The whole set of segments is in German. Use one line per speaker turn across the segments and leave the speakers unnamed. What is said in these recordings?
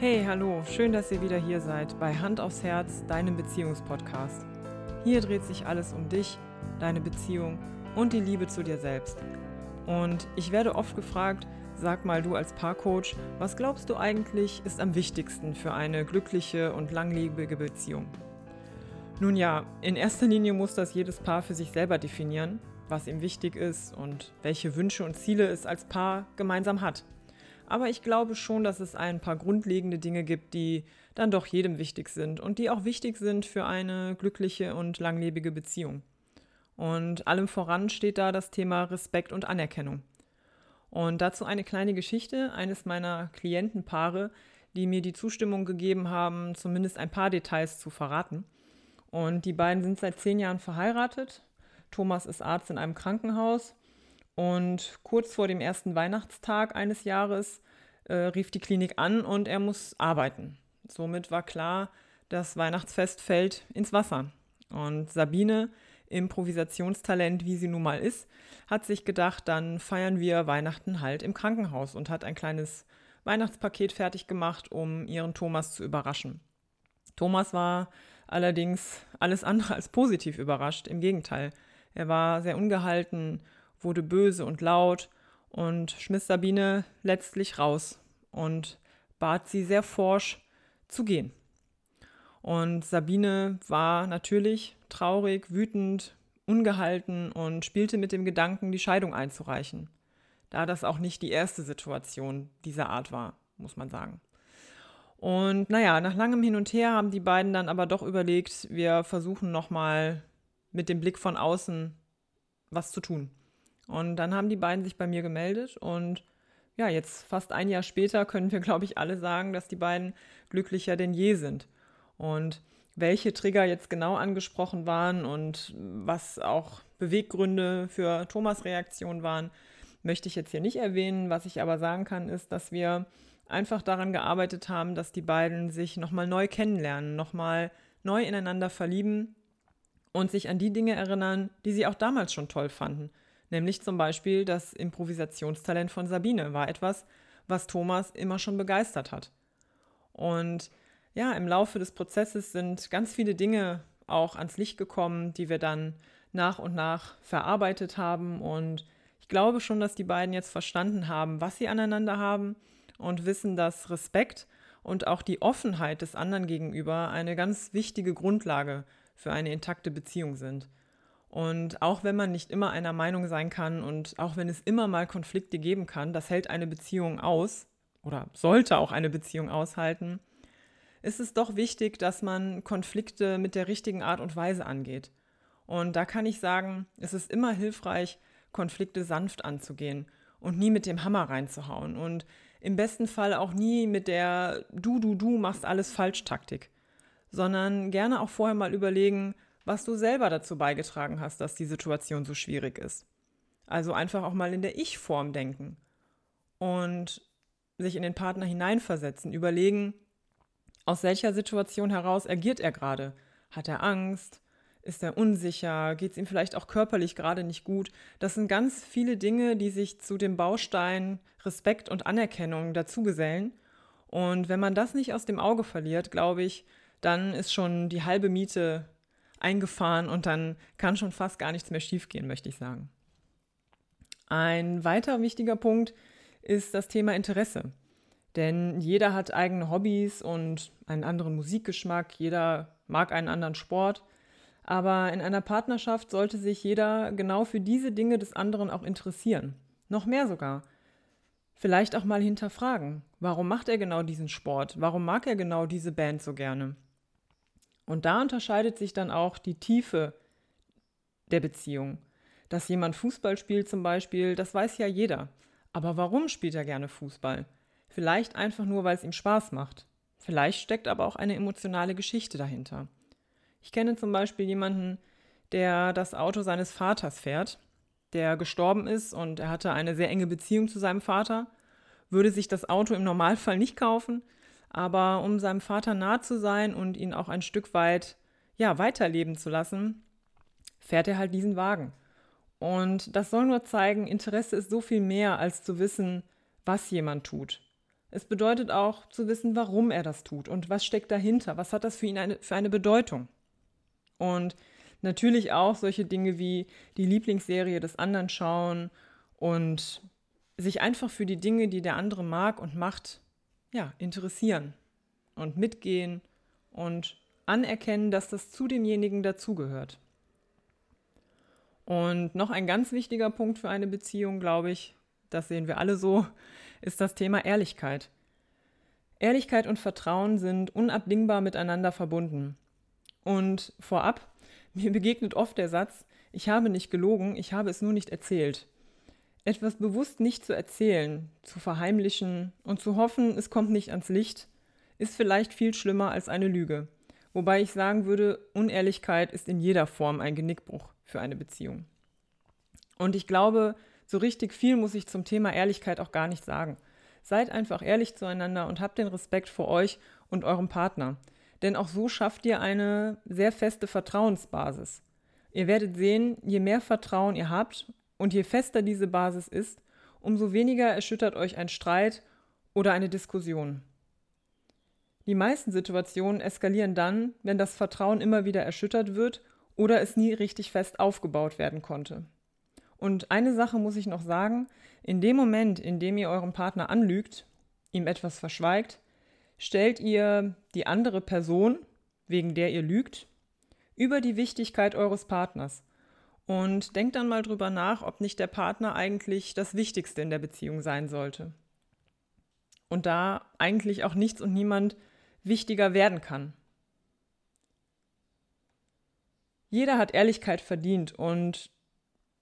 Hey, hallo, schön, dass ihr wieder hier seid bei Hand aufs Herz, deinem Beziehungspodcast. Hier dreht sich alles um dich, deine Beziehung und die Liebe zu dir selbst. Und ich werde oft gefragt, sag mal du als Paarcoach, was glaubst du eigentlich ist am wichtigsten für eine glückliche und langlebige Beziehung? Nun ja, in erster Linie muss das jedes Paar für sich selber definieren, was ihm wichtig ist und welche Wünsche und Ziele es als Paar gemeinsam hat. Aber ich glaube schon, dass es ein paar grundlegende Dinge gibt, die dann doch jedem wichtig sind und die auch wichtig sind für eine glückliche und langlebige Beziehung. Und allem voran steht da das Thema Respekt und Anerkennung. Und dazu eine kleine Geschichte eines meiner Klientenpaare, die mir die Zustimmung gegeben haben, zumindest ein paar Details zu verraten. Und die beiden sind seit zehn Jahren verheiratet. Thomas ist Arzt in einem Krankenhaus und kurz vor dem ersten Weihnachtstag eines Jahres äh, rief die Klinik an und er muss arbeiten. Somit war klar, das Weihnachtsfest fällt ins Wasser. Und Sabine, Improvisationstalent, wie sie nun mal ist, hat sich gedacht, dann feiern wir Weihnachten halt im Krankenhaus und hat ein kleines Weihnachtspaket fertig gemacht, um ihren Thomas zu überraschen. Thomas war allerdings alles andere als positiv überrascht, im Gegenteil. Er war sehr ungehalten wurde böse und laut und schmiss Sabine letztlich raus und bat sie sehr forsch zu gehen. Und Sabine war natürlich traurig, wütend, ungehalten und spielte mit dem Gedanken, die Scheidung einzureichen, da das auch nicht die erste Situation dieser Art war, muss man sagen. Und naja, nach langem Hin und Her haben die beiden dann aber doch überlegt, wir versuchen nochmal mit dem Blick von außen was zu tun. Und dann haben die beiden sich bei mir gemeldet und ja, jetzt fast ein Jahr später können wir, glaube ich, alle sagen, dass die beiden glücklicher denn je sind. Und welche Trigger jetzt genau angesprochen waren und was auch Beweggründe für Thomas Reaktion waren, möchte ich jetzt hier nicht erwähnen. Was ich aber sagen kann, ist, dass wir einfach daran gearbeitet haben, dass die beiden sich nochmal neu kennenlernen, nochmal neu ineinander verlieben und sich an die Dinge erinnern, die sie auch damals schon toll fanden. Nämlich zum Beispiel das Improvisationstalent von Sabine war etwas, was Thomas immer schon begeistert hat. Und ja, im Laufe des Prozesses sind ganz viele Dinge auch ans Licht gekommen, die wir dann nach und nach verarbeitet haben. Und ich glaube schon, dass die beiden jetzt verstanden haben, was sie aneinander haben und wissen, dass Respekt und auch die Offenheit des anderen gegenüber eine ganz wichtige Grundlage für eine intakte Beziehung sind. Und auch wenn man nicht immer einer Meinung sein kann und auch wenn es immer mal Konflikte geben kann, das hält eine Beziehung aus oder sollte auch eine Beziehung aushalten, ist es doch wichtig, dass man Konflikte mit der richtigen Art und Weise angeht. Und da kann ich sagen, es ist immer hilfreich, Konflikte sanft anzugehen und nie mit dem Hammer reinzuhauen und im besten Fall auch nie mit der Du, du, du machst alles falsch Taktik, sondern gerne auch vorher mal überlegen, was du selber dazu beigetragen hast, dass die Situation so schwierig ist. Also einfach auch mal in der Ich-Form denken und sich in den Partner hineinversetzen, überlegen, aus welcher Situation heraus agiert er gerade? Hat er Angst? Ist er unsicher? Geht es ihm vielleicht auch körperlich gerade nicht gut? Das sind ganz viele Dinge, die sich zu dem Baustein Respekt und Anerkennung dazugesellen. Und wenn man das nicht aus dem Auge verliert, glaube ich, dann ist schon die halbe Miete eingefahren und dann kann schon fast gar nichts mehr schiefgehen, möchte ich sagen. Ein weiterer wichtiger Punkt ist das Thema Interesse. Denn jeder hat eigene Hobbys und einen anderen Musikgeschmack, jeder mag einen anderen Sport. Aber in einer Partnerschaft sollte sich jeder genau für diese Dinge des anderen auch interessieren. Noch mehr sogar. Vielleicht auch mal hinterfragen, warum macht er genau diesen Sport? Warum mag er genau diese Band so gerne? Und da unterscheidet sich dann auch die Tiefe der Beziehung. Dass jemand Fußball spielt zum Beispiel, das weiß ja jeder. Aber warum spielt er gerne Fußball? Vielleicht einfach nur, weil es ihm Spaß macht. Vielleicht steckt aber auch eine emotionale Geschichte dahinter. Ich kenne zum Beispiel jemanden, der das Auto seines Vaters fährt, der gestorben ist und er hatte eine sehr enge Beziehung zu seinem Vater, würde sich das Auto im Normalfall nicht kaufen, aber um seinem Vater nahe zu sein und ihn auch ein Stück weit ja, weiterleben zu lassen, fährt er halt diesen Wagen. Und das soll nur zeigen, Interesse ist so viel mehr als zu wissen, was jemand tut. Es bedeutet auch zu wissen, warum er das tut und was steckt dahinter, was hat das für ihn eine, für eine Bedeutung. Und natürlich auch solche Dinge wie die Lieblingsserie des anderen schauen und sich einfach für die Dinge, die der andere mag und macht, ja, interessieren und mitgehen und anerkennen, dass das zu demjenigen dazugehört. Und noch ein ganz wichtiger Punkt für eine Beziehung, glaube ich, das sehen wir alle so, ist das Thema Ehrlichkeit. Ehrlichkeit und Vertrauen sind unabdingbar miteinander verbunden. Und vorab, mir begegnet oft der Satz, ich habe nicht gelogen, ich habe es nur nicht erzählt. Etwas bewusst nicht zu erzählen, zu verheimlichen und zu hoffen, es kommt nicht ans Licht, ist vielleicht viel schlimmer als eine Lüge. Wobei ich sagen würde, Unehrlichkeit ist in jeder Form ein Genickbruch für eine Beziehung. Und ich glaube, so richtig viel muss ich zum Thema Ehrlichkeit auch gar nicht sagen. Seid einfach ehrlich zueinander und habt den Respekt vor euch und eurem Partner. Denn auch so schafft ihr eine sehr feste Vertrauensbasis. Ihr werdet sehen, je mehr Vertrauen ihr habt und je fester diese Basis ist, umso weniger erschüttert euch ein Streit oder eine Diskussion. Die meisten Situationen eskalieren dann, wenn das Vertrauen immer wieder erschüttert wird oder es nie richtig fest aufgebaut werden konnte. Und eine Sache muss ich noch sagen, in dem Moment, in dem ihr eurem Partner anlügt, ihm etwas verschweigt, stellt ihr die andere Person, wegen der ihr lügt, über die Wichtigkeit eures Partners. Und denkt dann mal drüber nach, ob nicht der Partner eigentlich das Wichtigste in der Beziehung sein sollte. Und da eigentlich auch nichts und niemand wichtiger werden kann. Jeder hat Ehrlichkeit verdient und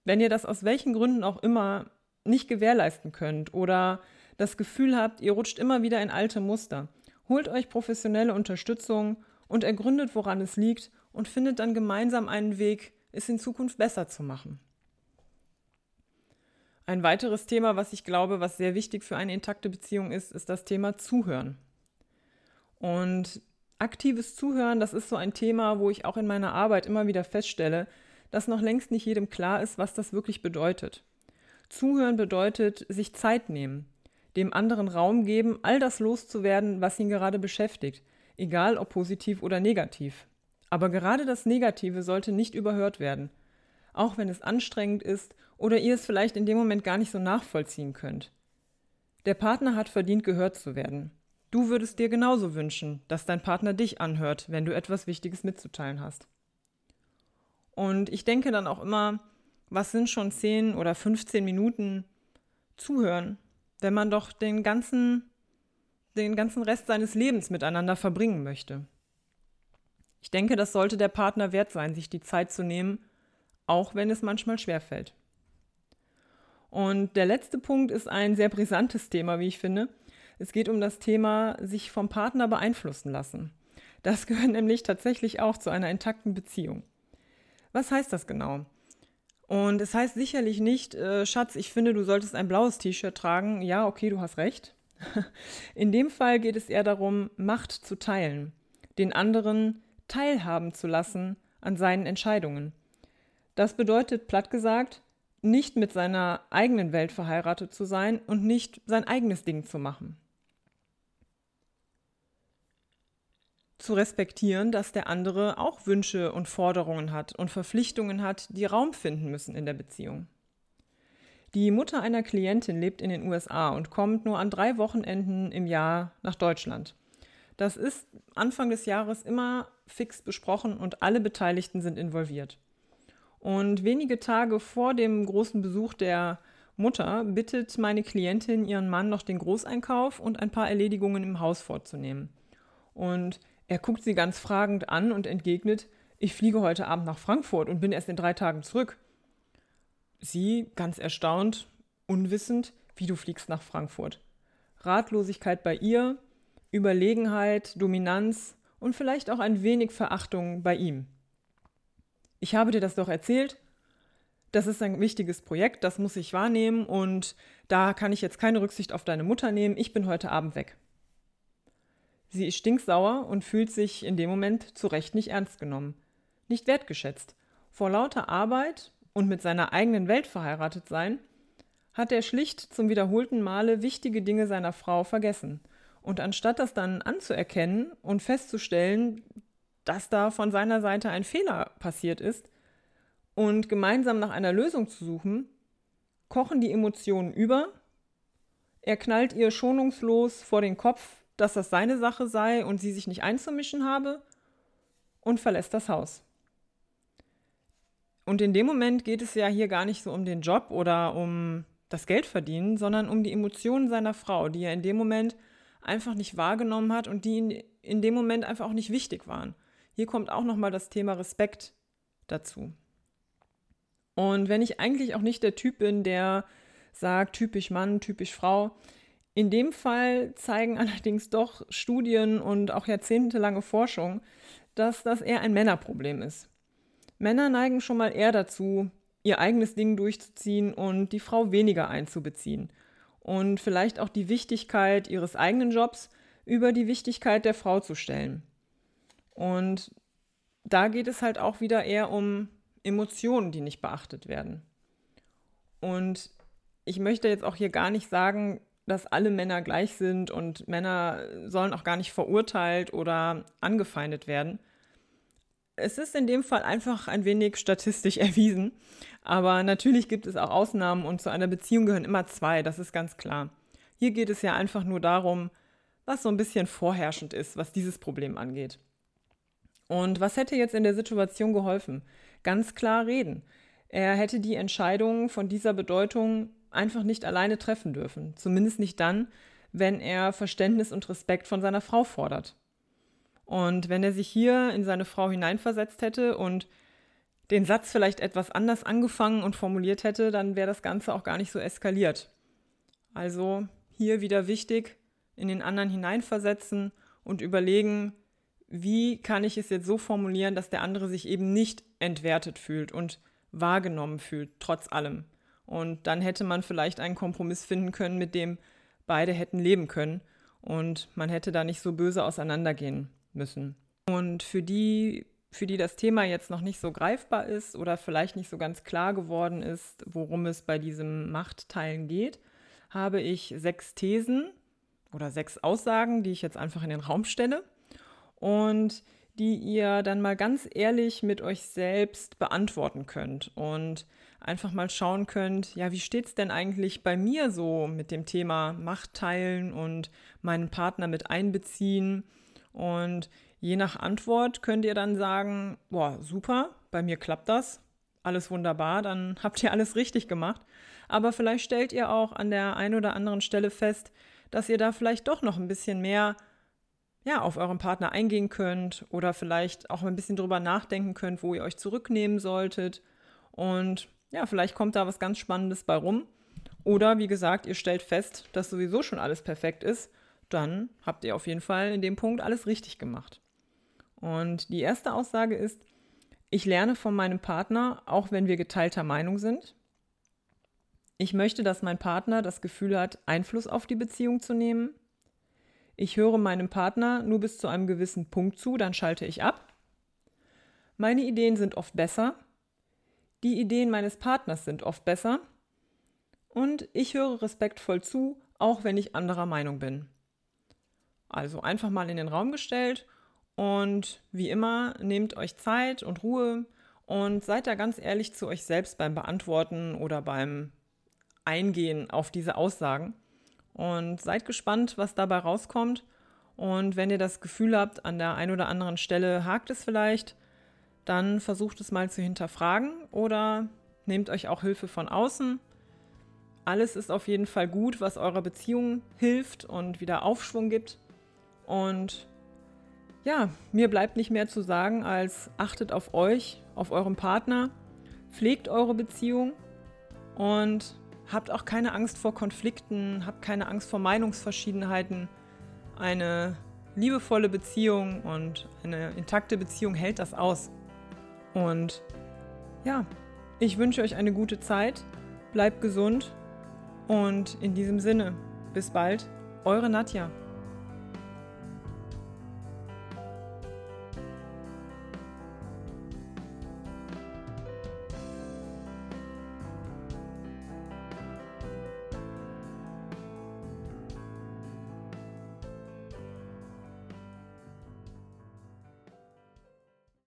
wenn ihr das aus welchen Gründen auch immer nicht gewährleisten könnt oder das Gefühl habt, ihr rutscht immer wieder in alte Muster, holt euch professionelle Unterstützung und ergründet, woran es liegt und findet dann gemeinsam einen Weg, es in Zukunft besser zu machen. Ein weiteres Thema, was ich glaube, was sehr wichtig für eine intakte Beziehung ist, ist das Thema Zuhören. Und aktives Zuhören, das ist so ein Thema, wo ich auch in meiner Arbeit immer wieder feststelle, dass noch längst nicht jedem klar ist, was das wirklich bedeutet. Zuhören bedeutet sich Zeit nehmen, dem anderen Raum geben, all das loszuwerden, was ihn gerade beschäftigt, egal ob positiv oder negativ. Aber gerade das Negative sollte nicht überhört werden, auch wenn es anstrengend ist oder ihr es vielleicht in dem Moment gar nicht so nachvollziehen könnt. Der Partner hat verdient, gehört zu werden. Du würdest dir genauso wünschen, dass dein Partner dich anhört, wenn du etwas Wichtiges mitzuteilen hast. Und ich denke dann auch immer, was sind schon 10 oder 15 Minuten zuhören, wenn man doch den ganzen, den ganzen Rest seines Lebens miteinander verbringen möchte. Ich denke, das sollte der Partner wert sein, sich die Zeit zu nehmen, auch wenn es manchmal schwerfällt. Und der letzte Punkt ist ein sehr brisantes Thema, wie ich finde. Es geht um das Thema sich vom Partner beeinflussen lassen. Das gehört nämlich tatsächlich auch zu einer intakten Beziehung. Was heißt das genau? Und es heißt sicherlich nicht, äh, Schatz, ich finde, du solltest ein blaues T-Shirt tragen. Ja, okay, du hast recht. In dem Fall geht es eher darum, Macht zu teilen, den anderen teilhaben zu lassen an seinen Entscheidungen. Das bedeutet, platt gesagt, nicht mit seiner eigenen Welt verheiratet zu sein und nicht sein eigenes Ding zu machen. zu respektieren, dass der andere auch Wünsche und Forderungen hat und Verpflichtungen hat, die Raum finden müssen in der Beziehung. Die Mutter einer Klientin lebt in den USA und kommt nur an drei Wochenenden im Jahr nach Deutschland. Das ist Anfang des Jahres immer fix besprochen und alle Beteiligten sind involviert. Und wenige Tage vor dem großen Besuch der Mutter bittet meine Klientin ihren Mann noch den Großeinkauf und ein paar Erledigungen im Haus vorzunehmen. Und er guckt sie ganz fragend an und entgegnet, ich fliege heute Abend nach Frankfurt und bin erst in drei Tagen zurück. Sie, ganz erstaunt, unwissend, wie du fliegst nach Frankfurt. Ratlosigkeit bei ihr, Überlegenheit, Dominanz und vielleicht auch ein wenig Verachtung bei ihm. Ich habe dir das doch erzählt. Das ist ein wichtiges Projekt, das muss ich wahrnehmen und da kann ich jetzt keine Rücksicht auf deine Mutter nehmen. Ich bin heute Abend weg. Sie ist stinksauer und fühlt sich in dem Moment zu Recht nicht ernst genommen, nicht wertgeschätzt. Vor lauter Arbeit und mit seiner eigenen Welt verheiratet sein, hat er schlicht zum wiederholten Male wichtige Dinge seiner Frau vergessen. Und anstatt das dann anzuerkennen und festzustellen, dass da von seiner Seite ein Fehler passiert ist und gemeinsam nach einer Lösung zu suchen, kochen die Emotionen über. Er knallt ihr schonungslos vor den Kopf, dass das seine Sache sei und sie sich nicht einzumischen habe und verlässt das Haus. Und in dem Moment geht es ja hier gar nicht so um den Job oder um das Geld verdienen, sondern um die Emotionen seiner Frau, die er in dem Moment einfach nicht wahrgenommen hat und die in, in dem Moment einfach auch nicht wichtig waren. Hier kommt auch nochmal das Thema Respekt dazu. Und wenn ich eigentlich auch nicht der Typ bin, der sagt, typisch Mann, typisch Frau, in dem Fall zeigen allerdings doch Studien und auch jahrzehntelange Forschung, dass das eher ein Männerproblem ist. Männer neigen schon mal eher dazu, ihr eigenes Ding durchzuziehen und die Frau weniger einzubeziehen. Und vielleicht auch die Wichtigkeit ihres eigenen Jobs über die Wichtigkeit der Frau zu stellen. Und da geht es halt auch wieder eher um Emotionen, die nicht beachtet werden. Und ich möchte jetzt auch hier gar nicht sagen, dass alle Männer gleich sind und Männer sollen auch gar nicht verurteilt oder angefeindet werden. Es ist in dem Fall einfach ein wenig statistisch erwiesen. Aber natürlich gibt es auch Ausnahmen und zu einer Beziehung gehören immer zwei, das ist ganz klar. Hier geht es ja einfach nur darum, was so ein bisschen vorherrschend ist, was dieses Problem angeht. Und was hätte jetzt in der Situation geholfen? Ganz klar reden. Er hätte die Entscheidung von dieser Bedeutung einfach nicht alleine treffen dürfen. Zumindest nicht dann, wenn er Verständnis und Respekt von seiner Frau fordert. Und wenn er sich hier in seine Frau hineinversetzt hätte und den Satz vielleicht etwas anders angefangen und formuliert hätte, dann wäre das Ganze auch gar nicht so eskaliert. Also hier wieder wichtig, in den anderen hineinversetzen und überlegen, wie kann ich es jetzt so formulieren, dass der andere sich eben nicht entwertet fühlt und wahrgenommen fühlt, trotz allem. Und dann hätte man vielleicht einen Kompromiss finden können, mit dem beide hätten leben können und man hätte da nicht so böse auseinandergehen müssen. Und für die, für die das Thema jetzt noch nicht so greifbar ist oder vielleicht nicht so ganz klar geworden ist, worum es bei diesem Machtteilen geht, habe ich sechs Thesen oder sechs Aussagen, die ich jetzt einfach in den Raum stelle und die ihr dann mal ganz ehrlich mit euch selbst beantworten könnt und einfach mal schauen könnt, ja, wie steht es denn eigentlich bei mir so mit dem Thema Macht teilen und meinen Partner mit einbeziehen? Und je nach Antwort könnt ihr dann sagen, boah, super, bei mir klappt das, alles wunderbar, dann habt ihr alles richtig gemacht. Aber vielleicht stellt ihr auch an der einen oder anderen Stelle fest, dass ihr da vielleicht doch noch ein bisschen mehr ja, auf euren Partner eingehen könnt oder vielleicht auch ein bisschen drüber nachdenken könnt, wo ihr euch zurücknehmen solltet. Und ja, vielleicht kommt da was ganz Spannendes bei rum. Oder wie gesagt, ihr stellt fest, dass sowieso schon alles perfekt ist. Dann habt ihr auf jeden Fall in dem Punkt alles richtig gemacht. Und die erste Aussage ist, ich lerne von meinem Partner, auch wenn wir geteilter Meinung sind. Ich möchte, dass mein Partner das Gefühl hat, Einfluss auf die Beziehung zu nehmen. Ich höre meinem Partner nur bis zu einem gewissen Punkt zu, dann schalte ich ab. Meine Ideen sind oft besser. Die Ideen meines Partners sind oft besser. Und ich höre respektvoll zu, auch wenn ich anderer Meinung bin. Also einfach mal in den Raum gestellt und wie immer nehmt euch Zeit und Ruhe und seid da ganz ehrlich zu euch selbst beim Beantworten oder beim Eingehen auf diese Aussagen. Und seid gespannt, was dabei rauskommt. Und wenn ihr das Gefühl habt, an der einen oder anderen Stelle hakt es vielleicht, dann versucht es mal zu hinterfragen oder nehmt euch auch Hilfe von außen. Alles ist auf jeden Fall gut, was eurer Beziehung hilft und wieder Aufschwung gibt. Und ja, mir bleibt nicht mehr zu sagen, als achtet auf euch, auf euren Partner, pflegt eure Beziehung und Habt auch keine Angst vor Konflikten, habt keine Angst vor Meinungsverschiedenheiten. Eine liebevolle Beziehung und eine intakte Beziehung hält das aus. Und ja, ich wünsche euch eine gute Zeit, bleibt gesund und in diesem Sinne, bis bald, eure Nadja.